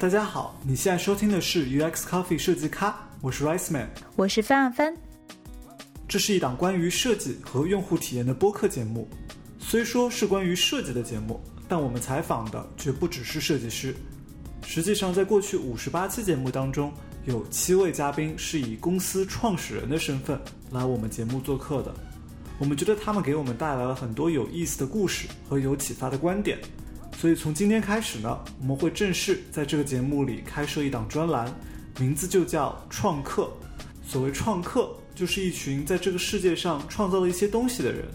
大家好，你现在收听的是 UX Coffee 设计咖，我是 Rice Man，我是范范帆。这是一档关于设计和用户体验的播客节目。虽说是关于设计的节目，但我们采访的绝不只是设计师。实际上，在过去五十八期节目当中，有七位嘉宾是以公司创始人的身份来我们节目做客的。我们觉得他们给我们带来了很多有意思的故事和有启发的观点。所以从今天开始呢，我们会正式在这个节目里开设一档专栏，名字就叫“创客”。所谓创客，就是一群在这个世界上创造了一些东西的人。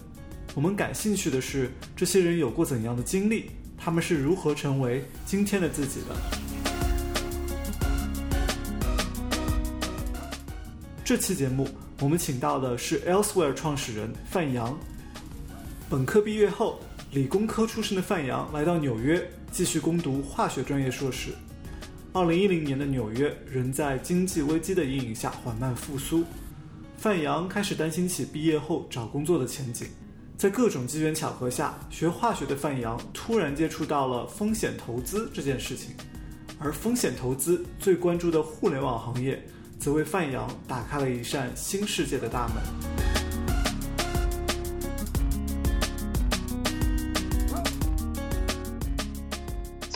我们感兴趣的是这些人有过怎样的经历，他们是如何成为今天的自己的。这期节目我们请到的是 Elsewhere 创始人范阳。本科毕业后，理工科出身的范阳来到纽约继续攻读化学专业硕士。二零一零年的纽约仍在经济危机的阴影下缓慢复苏，范阳开始担心起毕业后找工作的前景。在各种机缘巧合下，学化学的范阳突然接触到了风险投资这件事情，而风险投资最关注的互联网行业，则为范阳打开了一扇新世界的大门。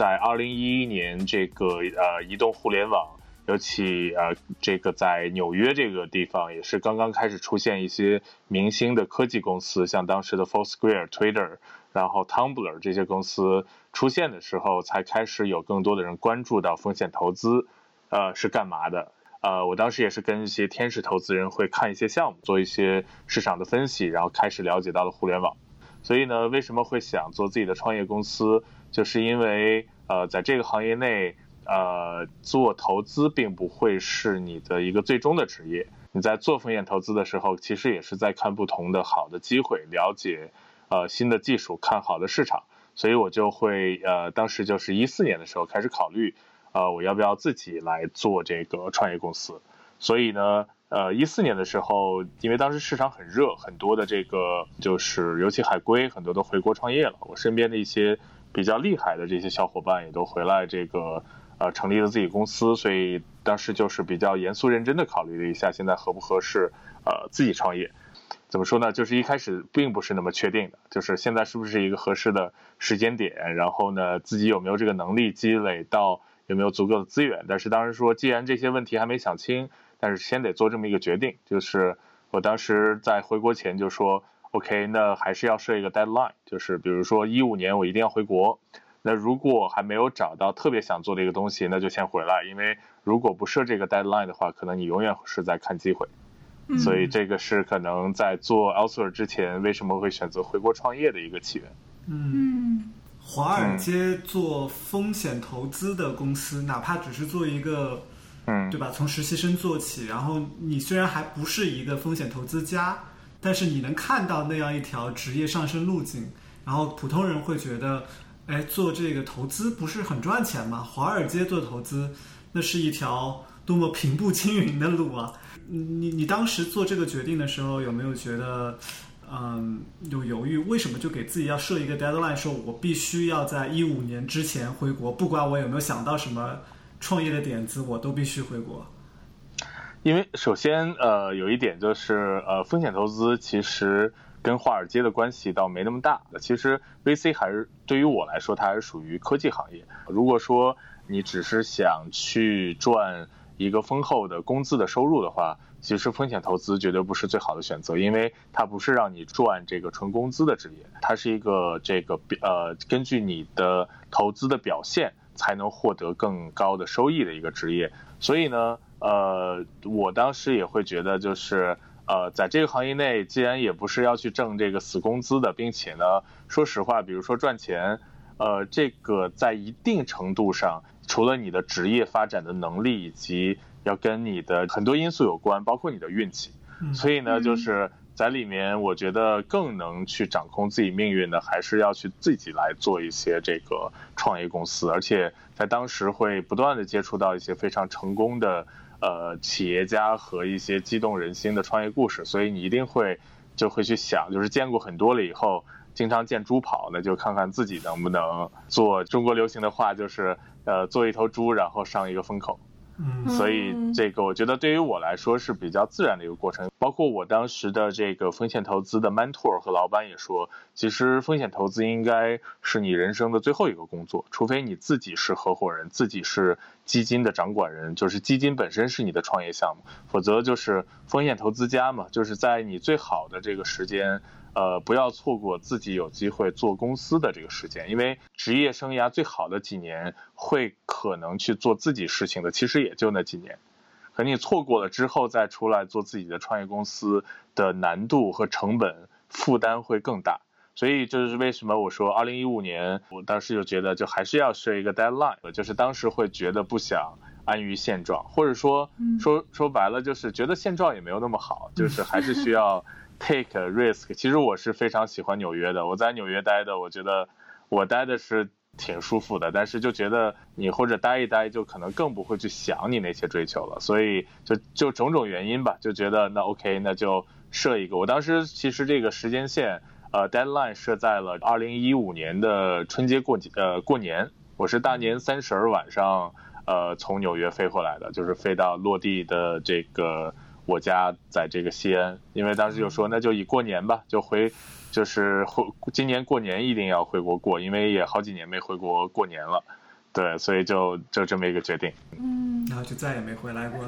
在二零一一年，这个呃，移动互联网。尤其呃，这个在纽约这个地方也是刚刚开始出现一些明星的科技公司，像当时的 Foursquare、Twitter，然后 Tumblr 这些公司出现的时候，才开始有更多的人关注到风险投资，呃，是干嘛的？呃，我当时也是跟一些天使投资人会看一些项目，做一些市场的分析，然后开始了解到了互联网。所以呢，为什么会想做自己的创业公司？就是因为呃，在这个行业内。呃，做投资并不会是你的一个最终的职业。你在做风险投资的时候，其实也是在看不同的好的机会，了解呃新的技术，看好的市场。所以我就会呃，当时就是一四年的时候开始考虑，呃，我要不要自己来做这个创业公司。所以呢，呃，一四年的时候，因为当时市场很热，很多的这个就是尤其海归很多都回国创业了。我身边的一些比较厉害的这些小伙伴也都回来这个。呃，成立了自己公司，所以当时就是比较严肃认真的考虑了一下，现在合不合适，呃，自己创业。怎么说呢？就是一开始并不是那么确定的，就是现在是不是一个合适的时间点，然后呢，自己有没有这个能力积累到有没有足够的资源。但是当时说，既然这些问题还没想清，但是先得做这么一个决定。就是我当时在回国前就说，OK，那还是要设一个 deadline，就是比如说一五年我一定要回国。那如果还没有找到特别想做的一个东西，那就先回来，因为如果不设这个 deadline 的话，可能你永远是在看机会。所以这个是可能在做 elsewhere 之前为什么会选择回国创业的一个起源。嗯，华尔街做风险投资的公司，哪怕只是做一个，嗯，对吧？从实习生做起，然后你虽然还不是一个风险投资家，但是你能看到那样一条职业上升路径，然后普通人会觉得。哎，做这个投资不是很赚钱吗？华尔街做投资，那是一条多么平步青云的路啊！你你当时做这个决定的时候，有没有觉得，嗯，有犹豫？为什么就给自己要设一个 deadline，说我必须要在一五年之前回国，不管我有没有想到什么创业的点子，我都必须回国。因为首先，呃，有一点就是，呃，风险投资其实。跟华尔街的关系倒没那么大。其实 VC 还是对于我来说，它还是属于科技行业。如果说你只是想去赚一个丰厚的工资的收入的话，其实风险投资绝对不是最好的选择，因为它不是让你赚这个纯工资的职业，它是一个这个呃根据你的投资的表现才能获得更高的收益的一个职业。所以呢，呃，我当时也会觉得就是。呃，在这个行业内，既然也不是要去挣这个死工资的，并且呢，说实话，比如说赚钱，呃，这个在一定程度上，除了你的职业发展的能力，以及要跟你的很多因素有关，包括你的运气。嗯所以呢，就是在里面，我觉得更能去掌控自己命运的，还是要去自己来做一些这个创业公司，而且在当时会不断的接触到一些非常成功的。呃，企业家和一些激动人心的创业故事，所以你一定会就会去想，就是见过很多了以后，经常见猪跑，那就看看自己能不能做中国流行的话，就是呃做一头猪，然后上一个风口。所以这个我觉得对于我来说是比较自然的一个过程。包括我当时的这个风险投资的 mentor 和老板也说，其实风险投资应该是你人生的最后一个工作，除非你自己是合伙人，自己是基金的掌管人，就是基金本身是你的创业项目，否则就是风险投资家嘛，就是在你最好的这个时间。呃，不要错过自己有机会做公司的这个时间，因为职业生涯最好的几年会可能去做自己事情的，其实也就那几年。可你错过了之后再出来做自己的创业公司的难度和成本负担会更大。所以就是为什么我说，二零一五年我当时就觉得就还是要设一个 deadline，就是当时会觉得不想安于现状，或者说说说白了就是觉得现状也没有那么好，就是还是需要。Take a risk，其实我是非常喜欢纽约的。我在纽约待的，我觉得我待的是挺舒服的。但是就觉得你或者待一待，就可能更不会去想你那些追求了。所以就就种种原因吧，就觉得那 OK，那就设一个。我当时其实这个时间线，呃，deadline 设在了二零一五年的春节过节呃过年。我是大年三十晚上呃从纽约飞回来的，就是飞到落地的这个。我家在这个西安，因为当时就说那就以过年吧，就回，就是回今年过年一定要回国过，因为也好几年没回国过年了，对，所以就就这么一个决定。嗯，然后就再也没回来过。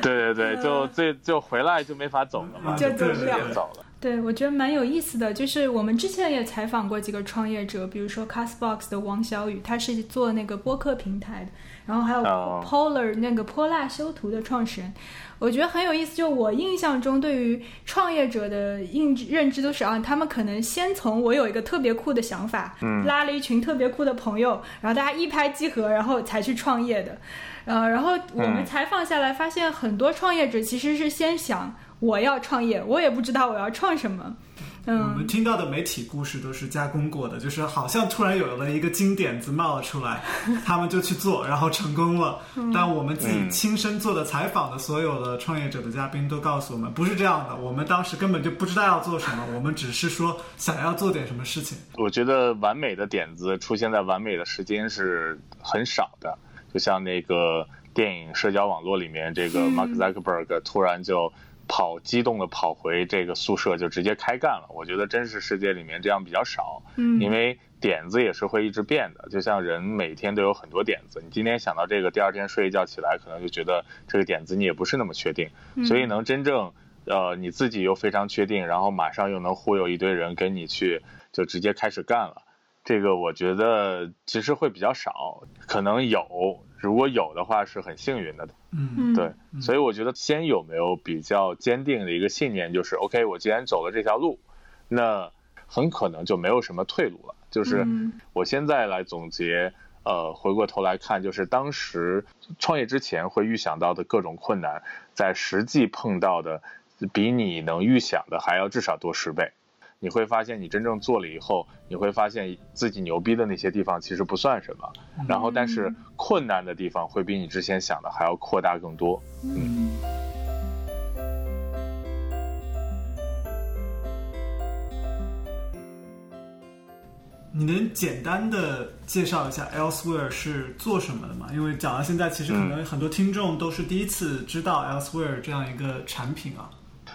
对 对对，就这就回来就没法走了嘛，就直接走了。对，我觉得蛮有意思的，就是我们之前也采访过几个创业者，比如说 Castbox 的王小雨，他是做那个播客平台的，然后还有 Polar 那个泼辣修图的创始人。我觉得很有意思，就我印象中对于创业者的印认知都是啊，他们可能先从我有一个特别酷的想法，嗯，拉了一群特别酷的朋友，然后大家一拍即合，然后才去创业的。呃，然后我们采访下来发现，很多创业者其实是先想我要创业，我也不知道我要创什么。嗯我们听到的媒体故事都是加工过的，就是好像突然有了一个金点子冒了出来，他们就去做，然后成功了。但我们自己亲身做的采访的所有的创业者的嘉宾都告诉我们，不是这样的。我们当时根本就不知道要做什么，我们只是说想要做点什么事情。我觉得完美的点子出现在完美的时间是很少的，就像那个电影《社交网络》里面，这个 Mark Zuckerberg 突然就。跑激动的跑回这个宿舍就直接开干了，我觉得真实世界里面这样比较少，嗯，因为点子也是会一直变的，就像人每天都有很多点子，你今天想到这个，第二天睡一觉起来可能就觉得这个点子你也不是那么确定，所以能真正呃你自己又非常确定，然后马上又能忽悠一堆人跟你去就直接开始干了，这个我觉得其实会比较少，可能有。如果有的话，是很幸运的。嗯，对，所以我觉得先有没有比较坚定的一个信念，就是 OK，我既然走了这条路，那很可能就没有什么退路了。就是我现在来总结，呃，回过头来看，就是当时创业之前会预想到的各种困难，在实际碰到的，比你能预想的还要至少多十倍。你会发现，你真正做了以后，你会发现自己牛逼的那些地方其实不算什么，然后但是困难的地方会比你之前想的还要扩大更多。嗯。你能简单的介绍一下 Elsewhere 是做什么的吗？因为讲到现在，其实可能很多听众都是第一次知道 Elsewhere 这样一个产品啊。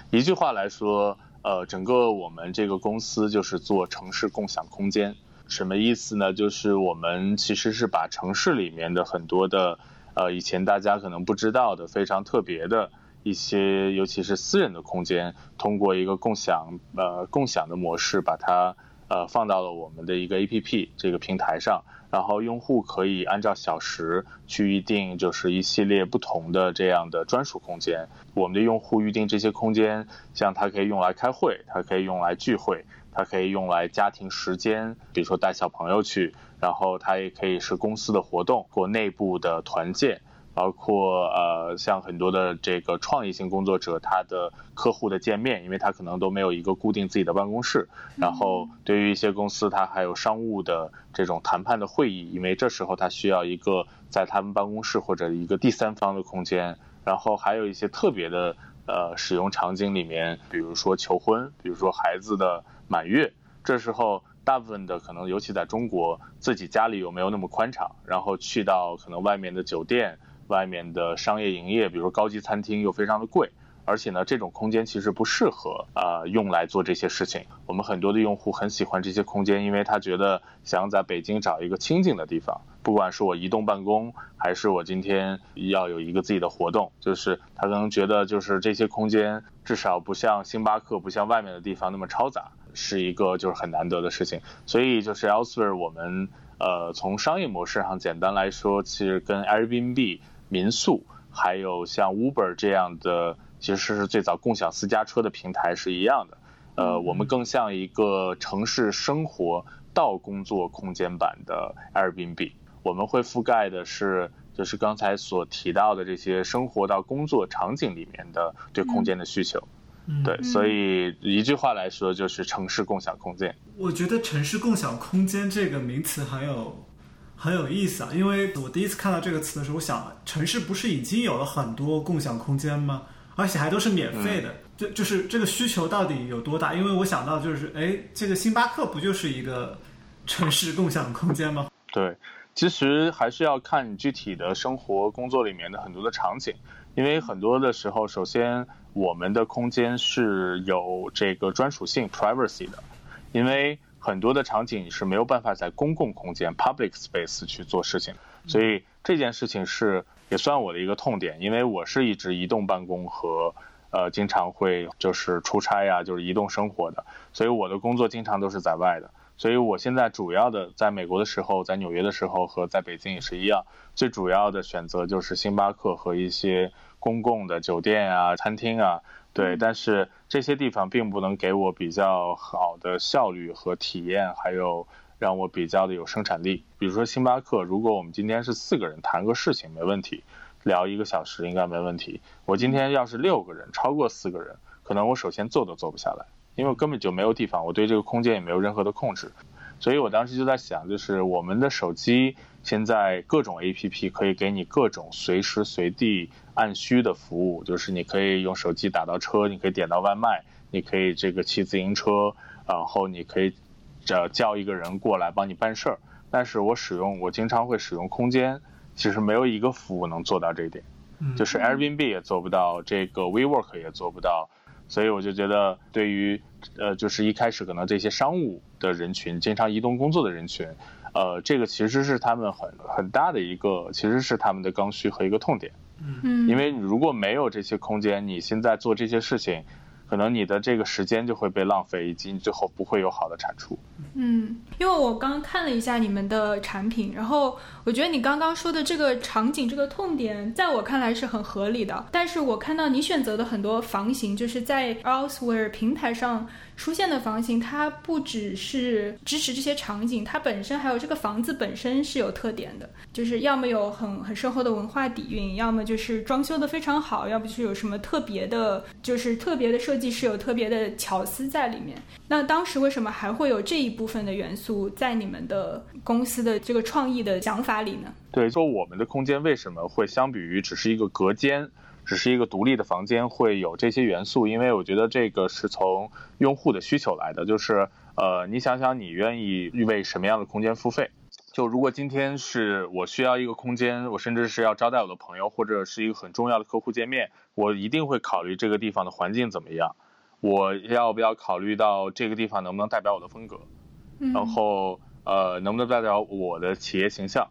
一句话来说。呃，整个我们这个公司就是做城市共享空间，什么意思呢？就是我们其实是把城市里面的很多的，呃，以前大家可能不知道的非常特别的一些，尤其是私人的空间，通过一个共享呃共享的模式，把它呃放到了我们的一个 A P P 这个平台上。然后用户可以按照小时去预定，就是一系列不同的这样的专属空间。我们的用户预定这些空间，像它可以用来开会，它可以用来聚会，它可以用来家庭时间，比如说带小朋友去，然后它也可以是公司的活动或内部的团建。包括呃，像很多的这个创意性工作者，他的客户的见面，因为他可能都没有一个固定自己的办公室。然后对于一些公司，他还有商务的这种谈判的会议，因为这时候他需要一个在他们办公室或者一个第三方的空间。然后还有一些特别的呃使用场景里面，比如说求婚，比如说孩子的满月，这时候大部分的可能，尤其在中国，自己家里有没有那么宽敞，然后去到可能外面的酒店、外面的商业营业，比如高级餐厅又非常的贵。而且呢，这种空间其实不适合啊用来做这些事情。我们很多的用户很喜欢这些空间，因为他觉得想在北京找一个清静的地方，不管是我移动办公，还是我今天要有一个自己的活动，就是他可能觉得就是这些空间至少不像星巴克，不像外面的地方那么嘈杂，是一个就是很难得的事情。所以就是 Elsewhere，我们呃从商业模式上简单来说，其实跟 Airbnb 民宿，还有像 Uber 这样的。其实是最早共享私家车的平台是一样的，呃，我们更像一个城市生活到工作空间版的 Airbnb，我们会覆盖的是就是刚才所提到的这些生活到工作场景里面的对空间的需求，对，所以一句话来说就是城市共享空间。我觉得城市共享空间这个名词很有很有意思啊，因为我第一次看到这个词的时候，我想城市不是已经有了很多共享空间吗？而且还都是免费的，就就是这个需求到底有多大？因为我想到就是，哎，这个星巴克不就是一个城市共享空间吗？对，其实还是要看你具体的生活、工作里面的很多的场景，因为很多的时候，首先我们的空间是有这个专属性 （privacy） 的，因为很多的场景你是没有办法在公共空间 （public space） 去做事情，所以这件事情是。也算我的一个痛点，因为我是一直移动办公和，呃，经常会就是出差呀，就是移动生活的，所以我的工作经常都是在外的。所以我现在主要的在美国的时候，在纽约的时候和在北京也是一样，最主要的选择就是星巴克和一些公共的酒店啊、餐厅啊，对。但是这些地方并不能给我比较好的效率和体验，还有。让我比较的有生产力，比如说星巴克，如果我们今天是四个人谈个事情没问题，聊一个小时应该没问题。我今天要是六个人，超过四个人，可能我首先坐都坐不下来，因为我根本就没有地方，我对这个空间也没有任何的控制。所以我当时就在想，就是我们的手机现在各种 APP 可以给你各种随时随地按需的服务，就是你可以用手机打到车，你可以点到外卖，你可以这个骑自行车，然后你可以。叫叫一个人过来帮你办事儿，但是我使用我经常会使用空间，其实没有一个服务能做到这一点，就是 Airbnb 也做不到，这个 WeWork 也做不到，所以我就觉得对于呃就是一开始可能这些商务的人群，经常移动工作的人群，呃这个其实是他们很很大的一个，其实是他们的刚需和一个痛点，嗯，因为如果没有这些空间，你现在做这些事情。可能你的这个时间就会被浪费，以及你最后不会有好的产出。嗯，因为我刚看了一下你们的产品，然后我觉得你刚刚说的这个场景、这个痛点，在我看来是很合理的。但是我看到你选择的很多房型，就是在 Elsewhere 平台上。出现的房型，它不只是支持这些场景，它本身还有这个房子本身是有特点的，就是要么有很很深厚的文化底蕴，要么就是装修的非常好，要不就是有什么特别的，就是特别的设计是有特别的巧思在里面。那当时为什么还会有这一部分的元素在你们的公司的这个创意的想法里呢？对，说我们的空间为什么会相比于只是一个隔间？只是一个独立的房间会有这些元素，因为我觉得这个是从用户的需求来的。就是，呃，你想想，你愿意为什么样的空间付费？就如果今天是我需要一个空间，我甚至是要招待我的朋友，或者是一个很重要的客户见面，我一定会考虑这个地方的环境怎么样，我要不要考虑到这个地方能不能代表我的风格，然后呃，能不能代表我的企业形象，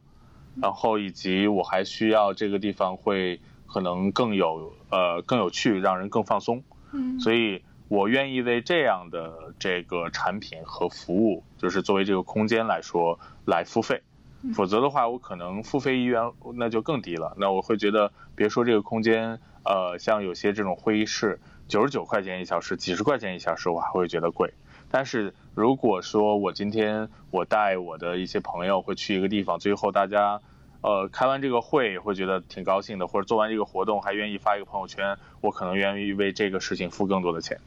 然后以及我还需要这个地方会。可能更有呃更有趣，让人更放松。嗯，所以我愿意为这样的这个产品和服务，就是作为这个空间来说来付费。否则的话，我可能付费意愿那就更低了。那我会觉得，别说这个空间，呃，像有些这种会议室，九十九块钱一小时，几十块钱一小时，我还会觉得贵。但是如果说我今天我带我的一些朋友会去一个地方，最后大家。呃，开完这个会会觉得挺高兴的，或者做完这个活动还愿意发一个朋友圈，我可能愿意为这个事情付更多的钱。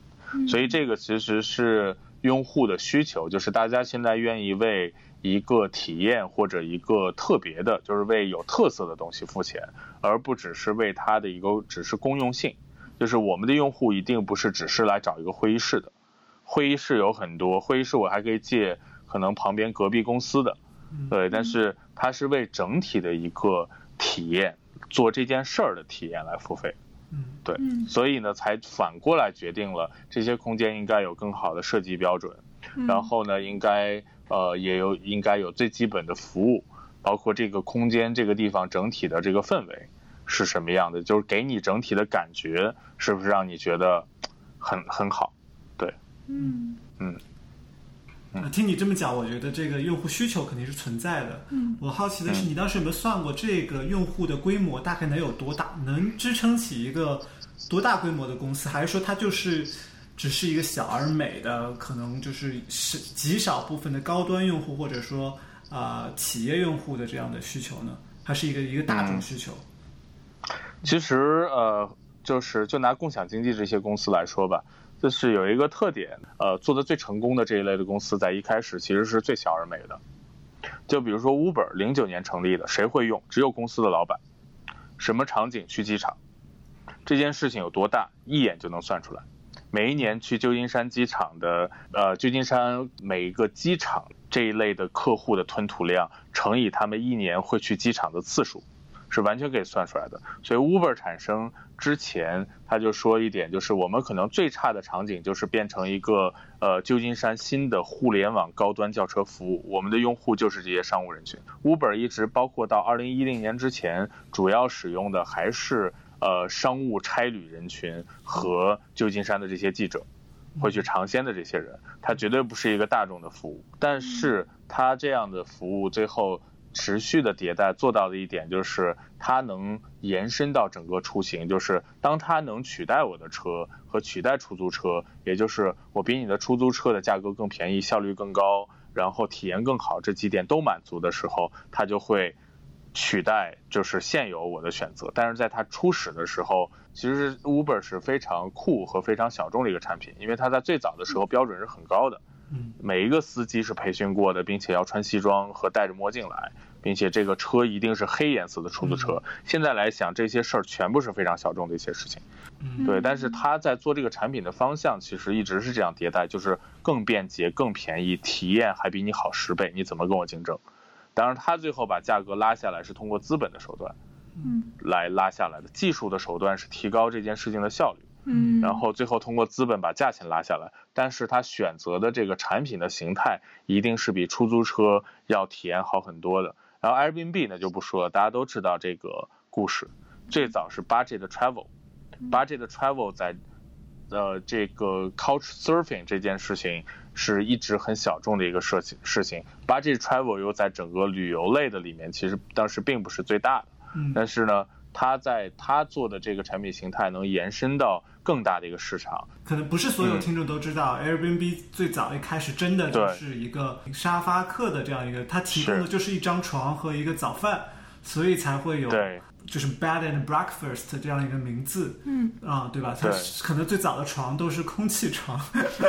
所以这个其实是用户的需求，就是大家现在愿意为一个体验或者一个特别的，就是为有特色的东西付钱，而不只是为它的一个只是公用性。就是我们的用户一定不是只是来找一个会议室的，会议室有很多，会议室我还可以借可能旁边隔壁公司的，对，但是它是为整体的一个体验，做这件事儿的体验来付费。对，所以呢，才反过来决定了这些空间应该有更好的设计标准，然后呢，应该呃也有应该有最基本的服务，包括这个空间这个地方整体的这个氛围是什么样的，就是给你整体的感觉是不是让你觉得很很好？对，嗯嗯。听你这么讲，我觉得这个用户需求肯定是存在的。嗯，我好奇的是，你当时有没有算过这个用户的规模大概能有多大，能支撑起一个多大规模的公司，还是说它就是只是一个小而美的，可能就是是极少部分的高端用户，或者说啊企业用户的这样的需求呢？还是一个一个大众需求？其实呃，就是就拿共享经济这些公司来说吧。就是有一个特点，呃，做的最成功的这一类的公司在一开始其实是最小而美的。就比如说 Uber，零九年成立的，谁会用？只有公司的老板。什么场景去机场？这件事情有多大？一眼就能算出来。每一年去旧金山机场的，呃，旧金山每一个机场这一类的客户的吞吐量，乘以他们一年会去机场的次数。是完全可以算出来的，所以 Uber 产生之前，他就说一点，就是我们可能最差的场景就是变成一个呃旧金山新的互联网高端轿车服务，我们的用户就是这些商务人群。Uber 一直包括到二零一零年之前，主要使用的还是呃商务差旅人群和旧金山的这些记者，会去尝鲜的这些人，它绝对不是一个大众的服务。但是它这样的服务最后。持续的迭代做到的一点就是，它能延伸到整个出行，就是当它能取代我的车和取代出租车，也就是我比你的出租车的价格更便宜、效率更高，然后体验更好，这几点都满足的时候，它就会取代就是现有我的选择。但是在它初始的时候，其实 Uber 是非常酷和非常小众的一个产品，因为它在最早的时候标准是很高的。每一个司机是培训过的，并且要穿西装和戴着墨镜来，并且这个车一定是黑颜色的出租车。现在来想，这些事儿全部是非常小众的一些事情。对，但是他在做这个产品的方向，其实一直是这样迭代，就是更便捷、更便宜，体验还比你好十倍，你怎么跟我竞争？当然，他最后把价格拉下来是通过资本的手段，嗯，来拉下来的。技术的手段是提高这件事情的效率。嗯，然后最后通过资本把价钱拉下来，但是他选择的这个产品的形态一定是比出租车要体验好很多的。然后 Airbnb 呢就不说了，大家都知道这个故事，最早是 Budget Travel，Budget Travel 在呃这个 Couch Surfing 这件事情是一直很小众的一个事情事情，Budget Travel 又在整个旅游类的里面其实当时并不是最大的，但是呢。他在他做的这个产品形态能延伸到更大的一个市场，可能不是所有听众都知道 Airbnb 最早一开始真的就是一个沙发客的这样一个，它提供的就是一张床和一个早饭，所以才会有就是 Bed and Breakfast 这样一个名字，嗯。啊对吧？它可能最早的床都是空气床，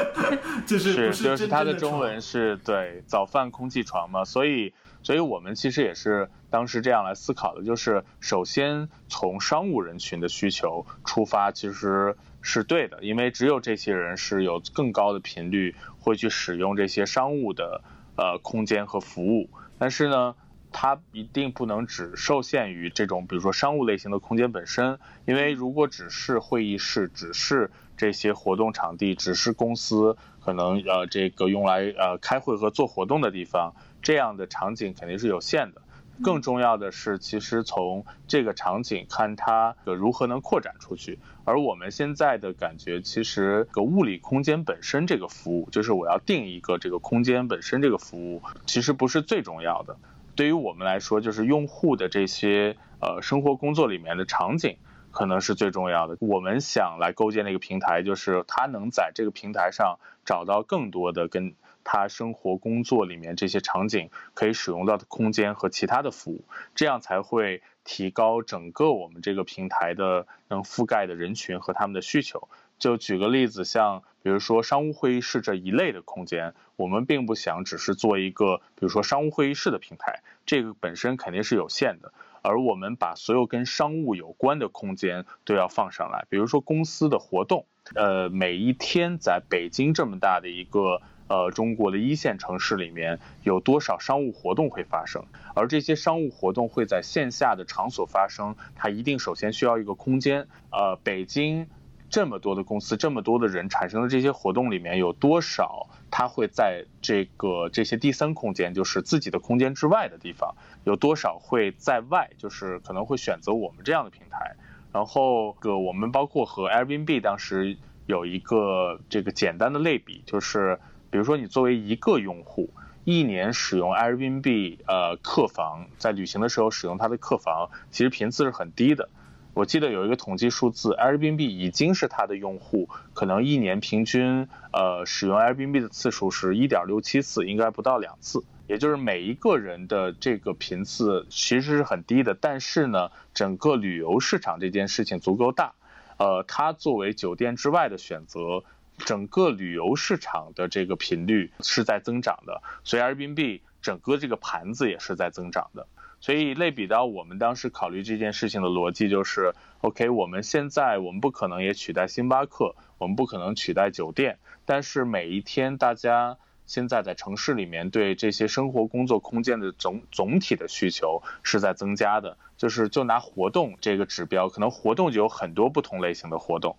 就是就是它的中文是对早饭空气床嘛，所以。所以我们其实也是当时这样来思考的，就是首先从商务人群的需求出发，其实是对的，因为只有这些人是有更高的频率会去使用这些商务的呃空间和服务。但是呢，它一定不能只受限于这种比如说商务类型的空间本身，因为如果只是会议室，只是这些活动场地，只是公司可能呃这个用来呃开会和做活动的地方。这样的场景肯定是有限的，更重要的是，其实从这个场景看它如何能扩展出去。而我们现在的感觉，其实个物理空间本身这个服务，就是我要定一个这个空间本身这个服务，其实不是最重要的。对于我们来说，就是用户的这些呃生活工作里面的场景，可能是最重要的。我们想来构建的一个平台，就是它能在这个平台上找到更多的跟。他生活工作里面这些场景可以使用到的空间和其他的服务，这样才会提高整个我们这个平台的能覆盖的人群和他们的需求。就举个例子，像比如说商务会议室这一类的空间，我们并不想只是做一个比如说商务会议室的平台，这个本身肯定是有限的。而我们把所有跟商务有关的空间都要放上来，比如说公司的活动。呃，每一天在北京这么大的一个呃中国的一线城市里面，有多少商务活动会发生？而这些商务活动会在线下的场所发生，它一定首先需要一个空间。呃，北京。这么多的公司，这么多的人产生的这些活动里面有多少？他会在这个这些第三空间，就是自己的空间之外的地方，有多少会在外？就是可能会选择我们这样的平台。然后个我们包括和 Airbnb 当时有一个这个简单的类比，就是比如说你作为一个用户，一年使用 Airbnb 呃客房，在旅行的时候使用它的客房，其实频次是很低的。我记得有一个统计数字，Airbnb 已经是它的用户可能一年平均呃使用 Airbnb 的次数是一点六七次，应该不到两次。也就是每一个人的这个频次其实是很低的，但是呢，整个旅游市场这件事情足够大，呃，它作为酒店之外的选择，整个旅游市场的这个频率是在增长的，所以 Airbnb 整个这个盘子也是在增长的。所以类比到我们当时考虑这件事情的逻辑就是，OK，我们现在我们不可能也取代星巴克，我们不可能取代酒店，但是每一天大家现在在城市里面对这些生活工作空间的总总体的需求是在增加的。就是就拿活动这个指标，可能活动就有很多不同类型的活动，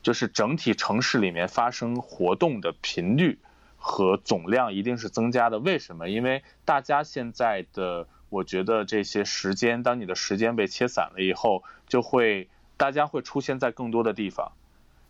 就是整体城市里面发生活动的频率和总量一定是增加的。为什么？因为大家现在的我觉得这些时间，当你的时间被切散了以后，就会大家会出现在更多的地方。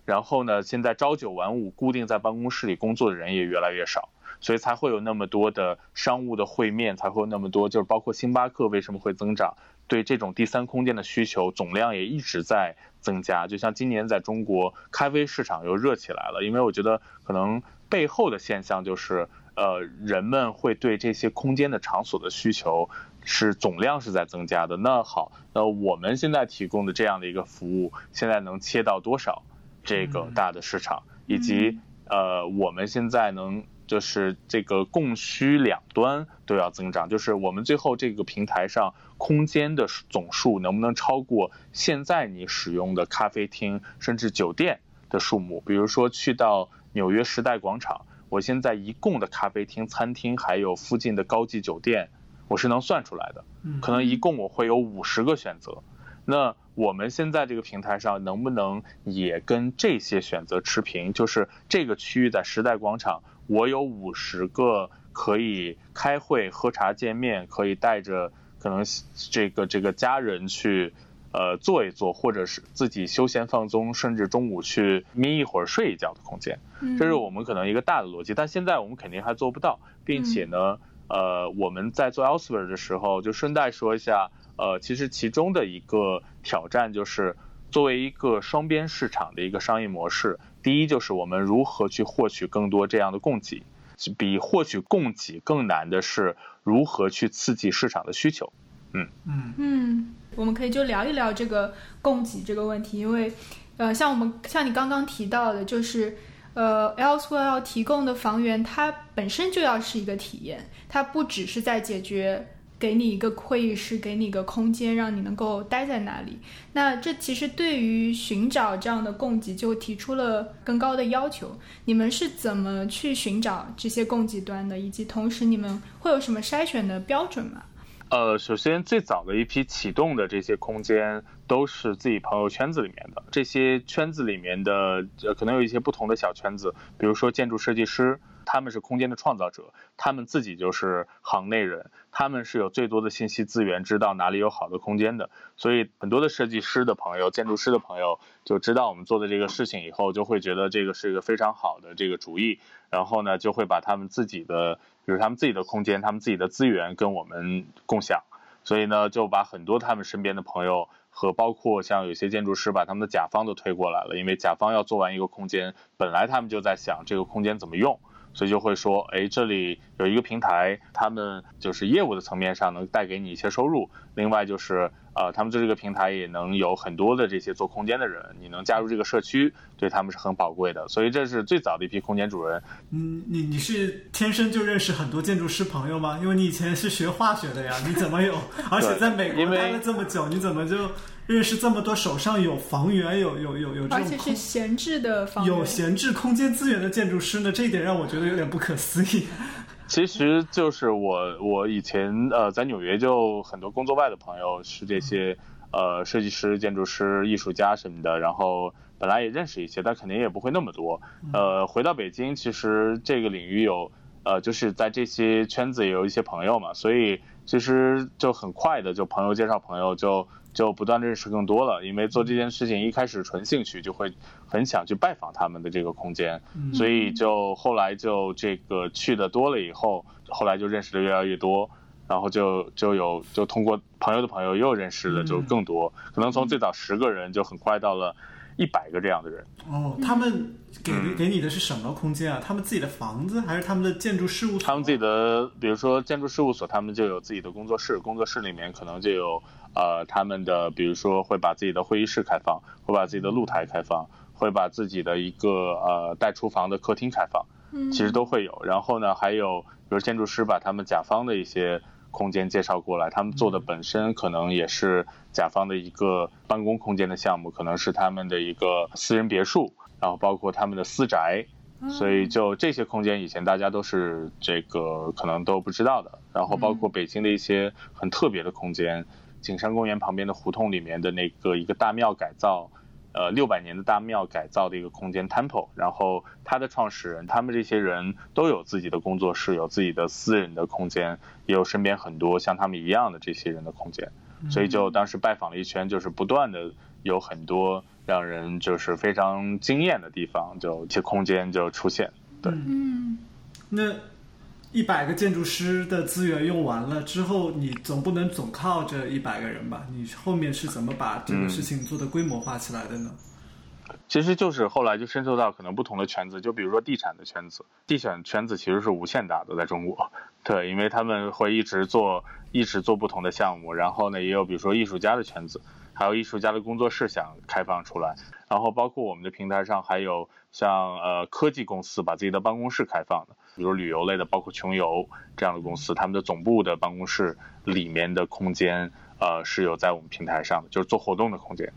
然后呢，现在朝九晚五，固定在办公室里工作的人也越来越少，所以才会有那么多的商务的会面，才会有那么多，就是包括星巴克为什么会增长，对这种第三空间的需求总量也一直在增加。就像今年在中国咖啡市场又热起来了，因为我觉得可能背后的现象就是。呃，人们会对这些空间的场所的需求是总量是在增加的。那好，那我们现在提供的这样的一个服务，现在能切到多少这个大的市场？以及呃，我们现在能就是这个供需两端都要增长，就是我们最后这个平台上空间的总数能不能超过现在你使用的咖啡厅甚至酒店的数目？比如说去到纽约时代广场。我现在一共的咖啡厅、餐厅，还有附近的高级酒店，我是能算出来的。可能一共我会有五十个选择。那我们现在这个平台上能不能也跟这些选择持平？就是这个区域在时代广场，我有五十个可以开会、喝茶、见面，可以带着可能这个这个家人去。呃，坐一坐，或者是自己休闲放松，甚至中午去眯一会儿、睡一觉的空间，这是我们可能一个大的逻辑。但现在我们肯定还做不到，并且呢，呃，我们在做 Elsewhere 的时候，就顺带说一下，呃，其实其中的一个挑战就是，作为一个双边市场的一个商业模式，第一就是我们如何去获取更多这样的供给，比获取供给更难的是如何去刺激市场的需求。嗯嗯嗯。我们可以就聊一聊这个供给这个问题，因为，呃，像我们像你刚刚提到的，就是，呃，Elsewhere 要提供的房源，它本身就要是一个体验，它不只是在解决给你一个会议室，给你一个空间，让你能够待在那里。那这其实对于寻找这样的供给，就提出了更高的要求。你们是怎么去寻找这些供给端的？以及同时你们会有什么筛选的标准吗？呃，首先最早的一批启动的这些空间都是自己朋友圈子里面的，这些圈子里面的呃可能有一些不同的小圈子，比如说建筑设计师。他们是空间的创造者，他们自己就是行内人，他们是有最多的信息资源，知道哪里有好的空间的。所以很多的设计师的朋友、建筑师的朋友就知道我们做的这个事情以后，就会觉得这个是一个非常好的这个主意，然后呢就会把他们自己的，比如他们自己的空间、他们自己的资源跟我们共享。所以呢就把很多他们身边的朋友和包括像有些建筑师把他们的甲方都推过来了，因为甲方要做完一个空间，本来他们就在想这个空间怎么用。所以就会说，哎，这里有一个平台，他们就是业务的层面上能带给你一些收入，另外就是呃，他们在这个平台也能有很多的这些做空间的人，你能加入这个社区，对他们是很宝贵的。所以这是最早的一批空间主人。嗯，你你是天生就认识很多建筑师朋友吗？因为你以前是学化学的呀，你怎么有？而且在美国待了这么久，你怎么就？认识这么多手上有房源、有有有有这种，而且是闲置的房，有闲置空间资源的建筑师呢？这一点让我觉得有点不可思议。其实就是我，我以前呃在纽约就很多工作外的朋友是这些呃设计师、建筑师、艺术家什么的，然后本来也认识一些，但肯定也不会那么多。呃，回到北京，其实这个领域有呃就是在这些圈子也有一些朋友嘛，所以其实就很快的就朋友介绍朋友就。就不断认识更多了，因为做这件事情一开始纯兴趣，就会很想去拜访他们的这个空间，所以就后来就这个去的多了以后，后来就认识的越来越多，然后就就有就通过朋友的朋友又认识的就更多，可能从最早十个人就很快到了。一百个这样的人哦，他们给给你的是什么空间啊？他们自己的房子，还是他们的建筑事务所？他们自己的，比如说建筑事务所，他们就有自己的工作室，工作室里面可能就有呃他们的，比如说会把自己的会议室开放，会把自己的露台开放，会把自己的一个呃带厨房的客厅开放，其实都会有。然后呢，还有比如建筑师把他们甲方的一些。空间介绍过来，他们做的本身可能也是甲方的一个办公空间的项目，可能是他们的一个私人别墅，然后包括他们的私宅，所以就这些空间以前大家都是这个可能都不知道的。然后包括北京的一些很特别的空间，景山公园旁边的胡同里面的那个一个大庙改造。呃，六百年的大庙改造的一个空间 Temple，然后它的创始人，他们这些人都有自己的工作室，有自己的私人的空间，也有身边很多像他们一样的这些人的空间，所以就当时拜访了一圈，就是不断的有很多让人就是非常惊艳的地方，就这空间就出现，对，嗯，那。一百个建筑师的资源用完了之后，你总不能总靠这一百个人吧？你后面是怎么把这个事情做的规模化起来的呢？其实就是后来就渗透到可能不同的圈子，就比如说地产的圈子，地产圈子其实是无限大的，在中国，对，因为他们会一直做，一直做不同的项目。然后呢，也有比如说艺术家的圈子，还有艺术家的工作室想开放出来。然后包括我们的平台上还有像呃科技公司把自己的办公室开放的。比如旅游类的，包括穷游这样的公司，他们的总部的办公室里面的空间，呃，是有在我们平台上的，就是做活动的空间。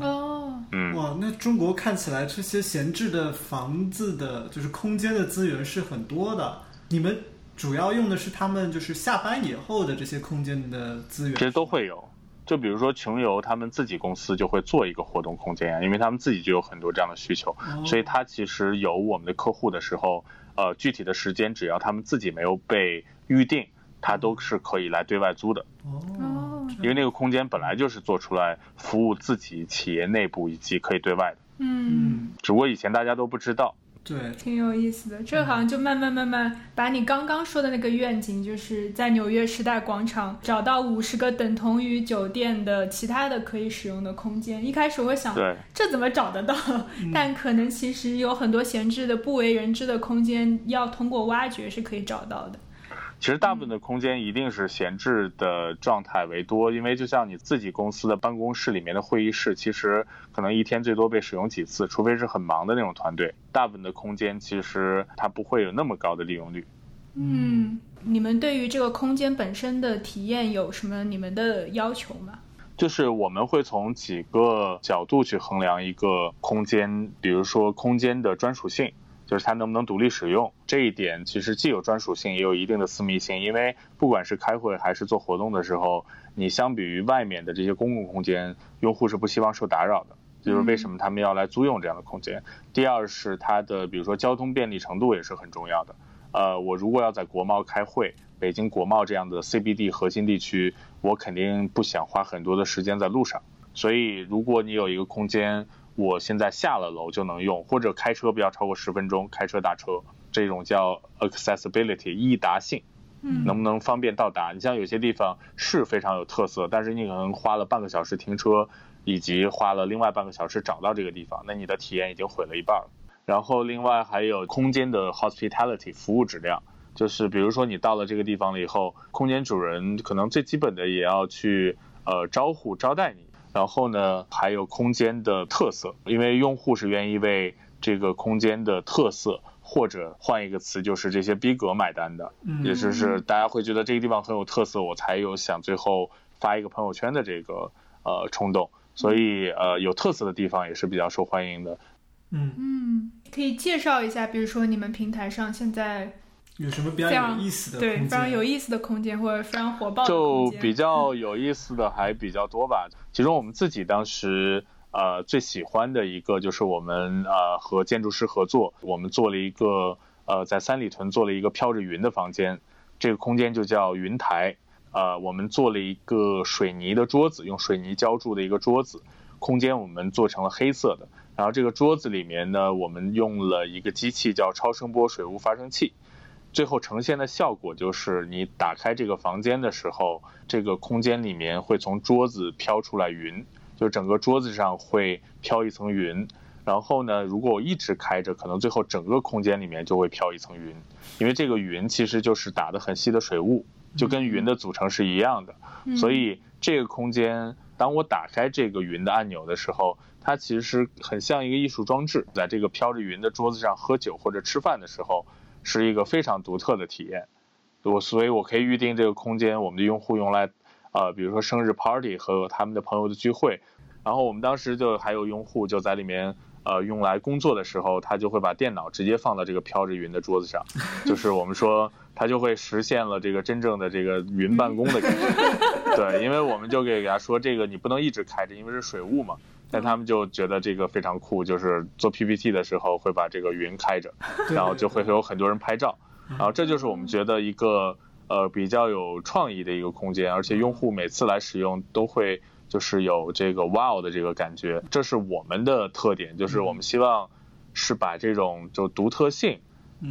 哦，嗯，哇，那中国看起来这些闲置的房子的，就是空间的资源是很多的。你们主要用的是他们就是下班以后的这些空间的资源？其实都会有。就比如说穷游，他们自己公司就会做一个活动空间呀，因为他们自己就有很多这样的需求，所以他其实有我们的客户的时候。呃，具体的时间只要他们自己没有被预定，他都是可以来对外租的。哦，因为那个空间本来就是做出来服务自己企业内部以及可以对外的。嗯，只不过以前大家都不知道。对，挺有意思的。这好像就慢慢慢慢把你刚刚说的那个愿景，就是在纽约时代广场找到五十个等同于酒店的其他的可以使用的空间。一开始我想，这怎么找得到？但可能其实有很多闲置的不为人知的空间，要通过挖掘是可以找到的。其实大部分的空间一定是闲置的状态为多，因为就像你自己公司的办公室里面的会议室，其实可能一天最多被使用几次，除非是很忙的那种团队。大部分的空间其实它不会有那么高的利用率。嗯，你们对于这个空间本身的体验有什么你们的要求吗？就是我们会从几个角度去衡量一个空间，比如说空间的专属性。就是它能不能独立使用，这一点其实既有专属性，也有一定的私密性。因为不管是开会还是做活动的时候，你相比于外面的这些公共空间，用户是不希望受打扰的。就是为什么他们要来租用这样的空间。第二是它的，比如说交通便利程度也是很重要的。呃，我如果要在国贸开会，北京国贸这样的 CBD 核心地区，我肯定不想花很多的时间在路上。所以如果你有一个空间，我现在下了楼就能用，或者开车不要超过十分钟，开车打车，这种叫 accessibility 易达性，嗯，能不能方便到达？你像有些地方是非常有特色，但是你可能花了半个小时停车，以及花了另外半个小时找到这个地方，那你的体验已经毁了一半了。然后另外还有空间的 hospitality 服务质量，就是比如说你到了这个地方了以后，空间主人可能最基本的也要去呃招呼招待你，然后呢还有空间的特色，因为用户是愿意为这个空间的特色。或者换一个词，就是这些逼格买单的，也就是大家会觉得这个地方很有特色，我才有想最后发一个朋友圈的这个呃冲动。所以呃，有特色的地方也是比较受欢迎的。嗯嗯，可以介绍一下，比如说你们平台上现在有什么比较有意思的对非常有意思的空间，或者非常火爆的就比较有意思的还比较多吧。其中我们自己当时。呃，最喜欢的一个就是我们呃和建筑师合作，我们做了一个呃在三里屯做了一个飘着云的房间，这个空间就叫云台。呃，我们做了一个水泥的桌子，用水泥浇筑的一个桌子，空间我们做成了黑色的。然后这个桌子里面呢，我们用了一个机器叫超声波水雾发生器，最后呈现的效果就是你打开这个房间的时候，这个空间里面会从桌子飘出来云。就整个桌子上会飘一层云，然后呢，如果我一直开着，可能最后整个空间里面就会飘一层云，因为这个云其实就是打得很细的水雾，就跟云的组成是一样的。所以这个空间，当我打开这个云的按钮的时候，它其实很像一个艺术装置，在这个飘着云的桌子上喝酒或者吃饭的时候，是一个非常独特的体验。我所以，我可以预定这个空间，我们的用户用来，呃，比如说生日 party 和他们的朋友的聚会。然后我们当时就还有用户就在里面，呃，用来工作的时候，他就会把电脑直接放到这个飘着云的桌子上，就是我们说他就会实现了这个真正的这个云办公的感觉。对，因为我们就给给他说这个你不能一直开着，因为是水雾嘛。但他们就觉得这个非常酷，就是做 PPT 的时候会把这个云开着，然后就会有很多人拍照。然后这就是我们觉得一个呃比较有创意的一个空间，而且用户每次来使用都会。就是有这个 wow 的这个感觉，这是我们的特点，就是我们希望是把这种就独特性，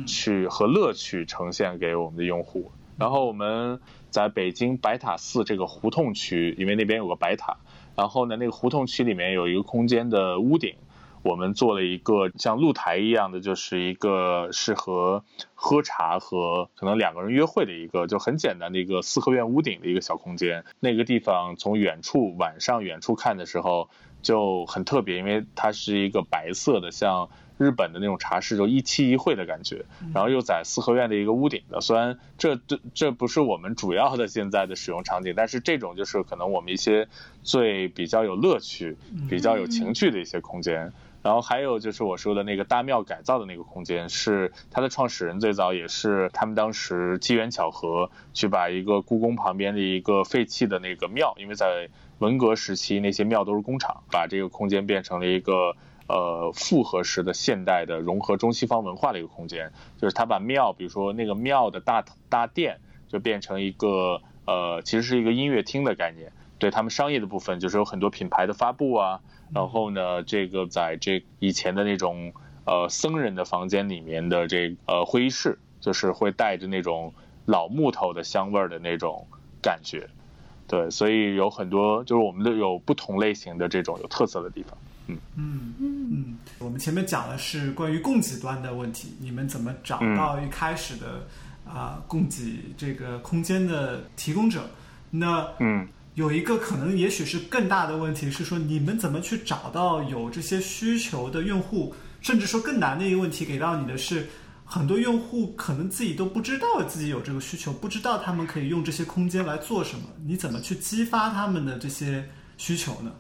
去和乐趣呈现给我们的用户。然后我们在北京白塔寺这个胡同区，因为那边有个白塔，然后呢，那个胡同区里面有一个空间的屋顶。我们做了一个像露台一样的，就是一个适合喝茶和可能两个人约会的一个，就很简单的一个四合院屋顶的一个小空间。那个地方从远处晚上远处看的时候就很特别，因为它是一个白色的，像日本的那种茶室，就一期一会的感觉。然后又在四合院的一个屋顶的，虽然这这这不是我们主要的现在的使用场景，但是这种就是可能我们一些最比较有乐趣、比较有情趣的一些空间。然后还有就是我说的那个大庙改造的那个空间，是它的创始人最早也是他们当时机缘巧合去把一个故宫旁边的一个废弃的那个庙，因为在文革时期那些庙都是工厂，把这个空间变成了一个呃复合式的现代的融合中西方文化的一个空间，就是他把庙，比如说那个庙的大大殿，就变成一个呃其实是一个音乐厅的概念，对他们商业的部分就是有很多品牌的发布啊。然后呢，这个在这以前的那种呃僧人的房间里面的这呃会议室，就是会带着那种老木头的香味儿的那种感觉，对，所以有很多就是我们的有不同类型的这种有特色的地方，嗯嗯嗯，我们前面讲的是关于供给端的问题，你们怎么找到一开始的啊供给这个空间的提供者？那嗯。有一个可能，也许是更大的问题是说，你们怎么去找到有这些需求的用户？甚至说更难的一个问题，给到你的是，很多用户可能自己都不知道自己有这个需求，不知道他们可以用这些空间来做什么。你怎么去激发他们的这些需求呢？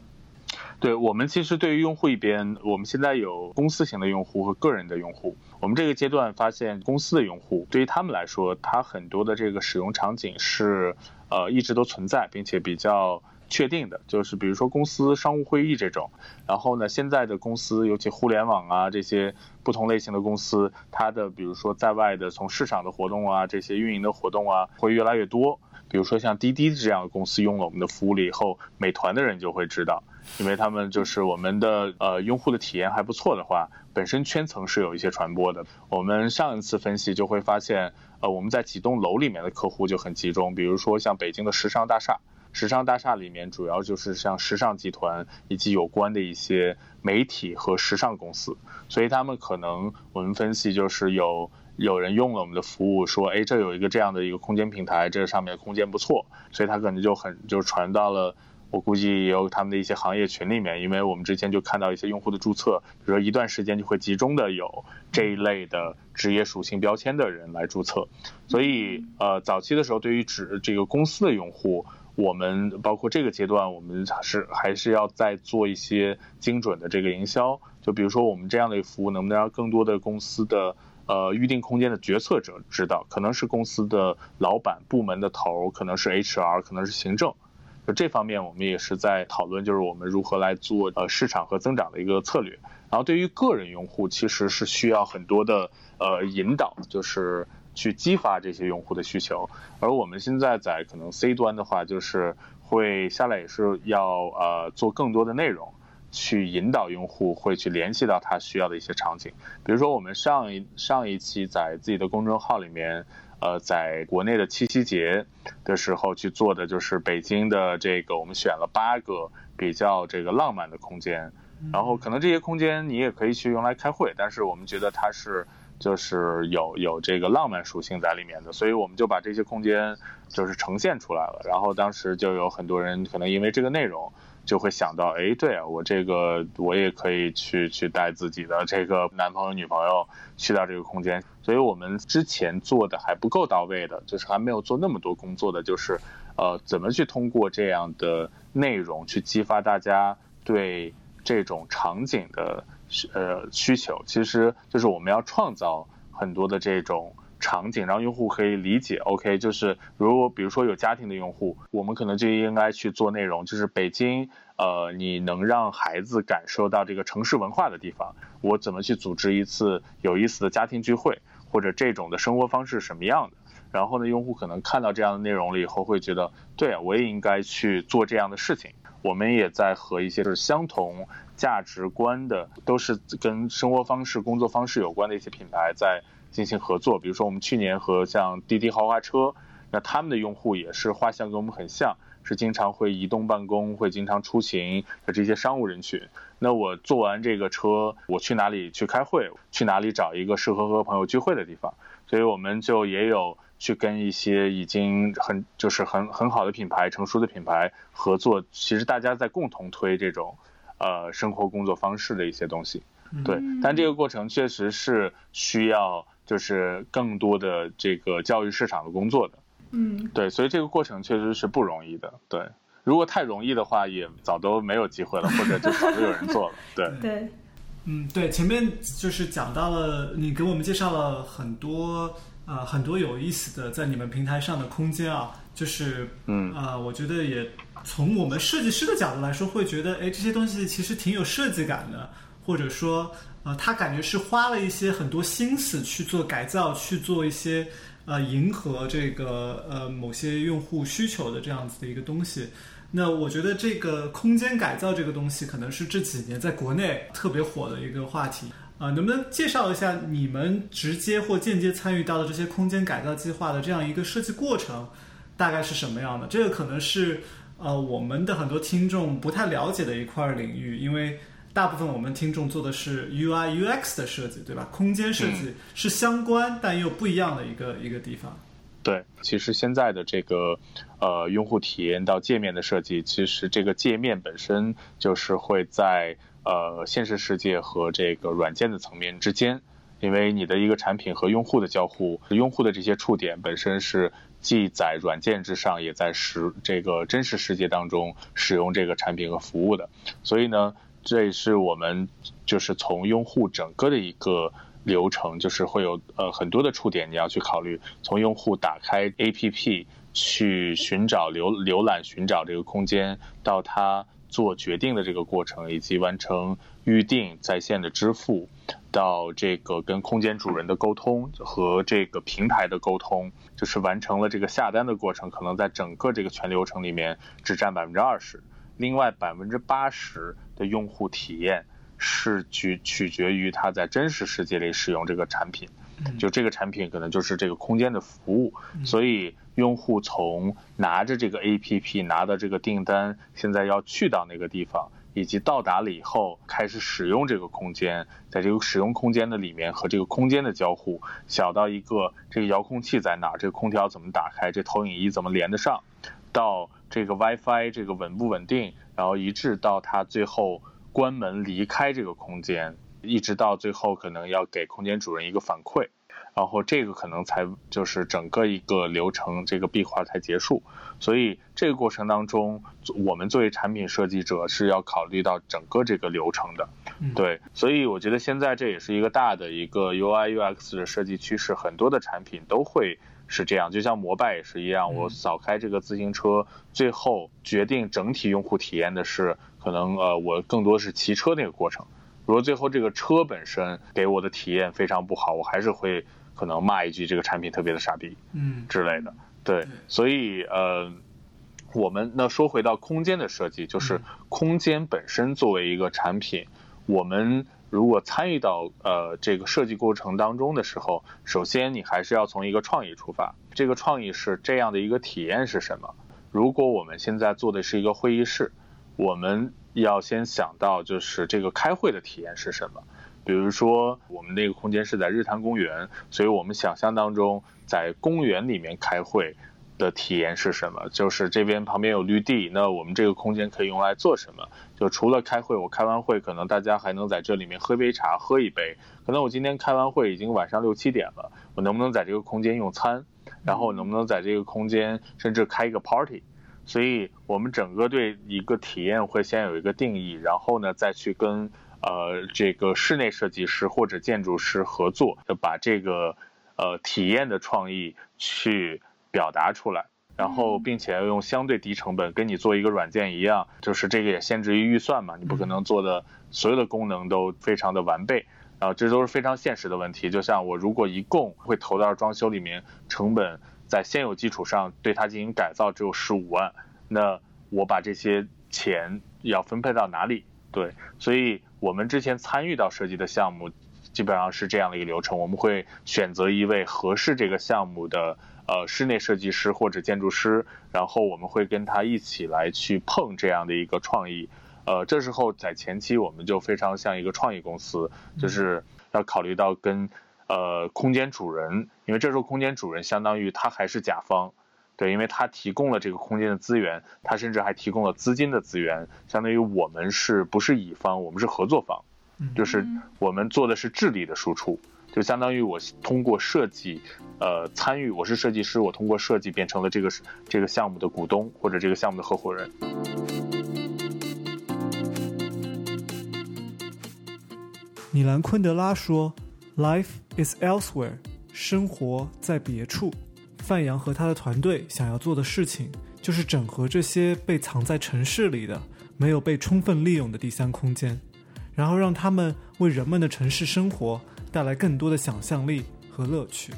对我们其实对于用户一边，我们现在有公司型的用户和个人的用户。我们这个阶段发现，公司的用户对于他们来说，他很多的这个使用场景是。呃，一直都存在，并且比较确定的，就是比如说公司商务会议这种。然后呢，现在的公司，尤其互联网啊这些不同类型的公司，它的比如说在外的从市场的活动啊，这些运营的活动啊，会越来越多。比如说像滴滴这样的公司用了我们的服务了以后，美团的人就会知道，因为他们就是我们的呃用户的体验还不错的话，本身圈层是有一些传播的。我们上一次分析就会发现。呃，我们在几栋楼里面的客户就很集中，比如说像北京的时尚大厦，时尚大厦里面主要就是像时尚集团以及有关的一些媒体和时尚公司，所以他们可能我们分析就是有有人用了我们的服务，说，哎，这有一个这样的一个空间平台，这上面空间不错，所以他可能就很就传到了。我估计也有他们的一些行业群里面，因为我们之前就看到一些用户的注册，比如说一段时间就会集中的有这一类的职业属性标签的人来注册，所以呃早期的时候对于指这个公司的用户，我们包括这个阶段我们是还是要再做一些精准的这个营销，就比如说我们这样的服务能不能让更多的公司的呃预定空间的决策者知道，可能是公司的老板、部门的头，可能是 HR，可能是行政。就这方面，我们也是在讨论，就是我们如何来做呃市场和增长的一个策略。然后对于个人用户，其实是需要很多的呃引导，就是去激发这些用户的需求。而我们现在在可能 C 端的话，就是会下来也是要呃做更多的内容，去引导用户会去联系到他需要的一些场景。比如说我们上一上一期在自己的公众号里面。呃，在国内的七夕节的时候去做的就是北京的这个，我们选了八个比较这个浪漫的空间，然后可能这些空间你也可以去用来开会，但是我们觉得它是就是有有这个浪漫属性在里面的，所以我们就把这些空间就是呈现出来了，然后当时就有很多人可能因为这个内容。就会想到，哎，对啊，我这个我也可以去去带自己的这个男朋友女朋友去到这个空间，所以我们之前做的还不够到位的，就是还没有做那么多工作的，就是呃，怎么去通过这样的内容去激发大家对这种场景的呃需求，其实就是我们要创造很多的这种。场景让用户可以理解，OK，就是如果比如说有家庭的用户，我们可能就应该去做内容，就是北京，呃，你能让孩子感受到这个城市文化的地方，我怎么去组织一次有意思的家庭聚会，或者这种的生活方式什么样的？然后呢，用户可能看到这样的内容了以后，会觉得，对啊，我也应该去做这样的事情。我们也在和一些就是相同价值观的，都是跟生活方式、工作方式有关的一些品牌在。进行合作，比如说我们去年和像滴滴豪华车，那他们的用户也是画像跟我们很像，是经常会移动办公、会经常出行的这些商务人群。那我坐完这个车，我去哪里去开会？去哪里找一个适合和朋友聚会的地方？所以我们就也有去跟一些已经很就是很很好的品牌、成熟的品牌合作。其实大家在共同推这种呃生活工作方式的一些东西，对。但这个过程确实是需要。就是更多的这个教育市场的工作的，嗯，对，所以这个过程确实是不容易的。对，如果太容易的话，也早都没有机会了，或者就早就有人做了。对，对，嗯，对，前面就是讲到了，你给我们介绍了很多呃很多有意思的在你们平台上的空间啊，就是嗯啊，我觉得也从我们设计师的角度来说，会觉得哎这些东西其实挺有设计感的，或者说。呃，他感觉是花了一些很多心思去做改造，去做一些呃迎合这个呃某些用户需求的这样子的一个东西。那我觉得这个空间改造这个东西，可能是这几年在国内特别火的一个话题啊。能不能介绍一下你们直接或间接参与到的这些空间改造计划的这样一个设计过程，大概是什么样的？这个可能是呃我们的很多听众不太了解的一块领域，因为。大部分我们听众做的是 UI UX 的设计，对吧？空间设计是相关但又不一样的一个一个地方。对，其实现在的这个呃用户体验到界面的设计，其实这个界面本身就是会在呃现实世界和这个软件的层面之间，因为你的一个产品和用户的交互，用户的这些触点本身是既在软件之上，也在实这个真实世界当中使用这个产品和服务的，所以呢。这也是我们就是从用户整个的一个流程，就是会有呃很多的触点你要去考虑。从用户打开 APP 去寻找浏浏览寻找这个空间，到他做决定的这个过程，以及完成预定在线的支付，到这个跟空间主人的沟通和这个平台的沟通，就是完成了这个下单的过程，可能在整个这个全流程里面只占百分之二十。另外百分之八十的用户体验是取取决于他在真实世界里使用这个产品，就这个产品可能就是这个空间的服务，所以用户从拿着这个 APP 拿到这个订单，现在要去到那个地方，以及到达了以后开始使用这个空间，在这个使用空间的里面和这个空间的交互，小到一个这个遥控器在哪，这个空调怎么打开，这投影仪怎么连得上，到这个 WiFi 这个稳不稳定，然后一直到他最后关门离开这个空间，一直到最后可能要给空间主人一个反馈。然后这个可能才就是整个一个流程，这个壁画才结束。所以这个过程当中，我们作为产品设计者是要考虑到整个这个流程的。对，所以我觉得现在这也是一个大的一个 UI UX 的设计趋势，很多的产品都会是这样。就像摩拜也是一样，我扫开这个自行车，最后决定整体用户体验的是，可能呃我更多是骑车那个过程。如果最后这个车本身给我的体验非常不好，我还是会。可能骂一句这个产品特别的傻逼，嗯之类的，对，所以呃，我们那说回到空间的设计，就是空间本身作为一个产品，我们如果参与到呃这个设计过程当中的时候，首先你还是要从一个创意出发，这个创意是这样的一个体验是什么？如果我们现在做的是一个会议室，我们要先想到就是这个开会的体验是什么？比如说，我们那个空间是在日坛公园，所以我们想象当中在公园里面开会的体验是什么？就是这边旁边有绿地，那我们这个空间可以用来做什么？就除了开会，我开完会可能大家还能在这里面喝杯茶，喝一杯。可能我今天开完会已经晚上六七点了，我能不能在这个空间用餐？然后能不能在这个空间甚至开一个 party？所以我们整个对一个体验会先有一个定义，然后呢再去跟。呃，这个室内设计师或者建筑师合作，就把这个呃体验的创意去表达出来，然后并且要用相对低成本，跟你做一个软件一样，就是这个也限制于预算嘛，你不可能做的所有的功能都非常的完备，啊，这都是非常现实的问题。就像我如果一共会投到装修里面，成本在现有基础上对它进行改造只有十五万，那我把这些钱要分配到哪里？对，所以。我们之前参与到设计的项目，基本上是这样的一个流程：我们会选择一位合适这个项目的呃室内设计师或者建筑师，然后我们会跟他一起来去碰这样的一个创意。呃，这时候在前期我们就非常像一个创意公司，就是要考虑到跟呃空间主人，因为这时候空间主人相当于他还是甲方。对，因为他提供了这个空间的资源，他甚至还提供了资金的资源，相当于我们是不是乙方，我们是合作方，就是我们做的是智力的输出，就相当于我通过设计，呃，参与，我是设计师，我通过设计变成了这个这个项目的股东或者这个项目的合伙人。米兰昆德拉说：“Life is elsewhere，生活在别处。”范阳和他的团队想要做的事情，就是整合这些被藏在城市里的、没有被充分利用的第三空间，然后让他们为人们的城市生活带来更多的想象力和乐趣。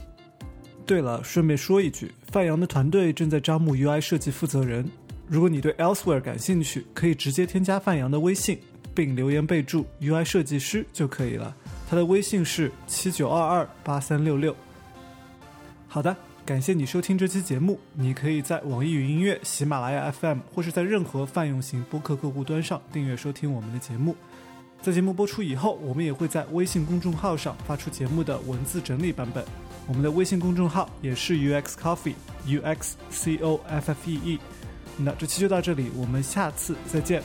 对了，顺便说一句，范阳的团队正在招募 UI 设计负责人。如果你对 Elsewhere 感兴趣，可以直接添加范阳的微信，并留言备注 “UI 设计师”就可以了。他的微信是七九二二八三六六。好的。感谢你收听这期节目。你可以在网易云音乐、喜马拉雅 FM 或是在任何泛用型播客客户端上订阅收听我们的节目。在节目播出以后，我们也会在微信公众号上发出节目的文字整理版本。我们的微信公众号也是 UX Coffee，U X C O F F E E。那这期就到这里，我们下次再见。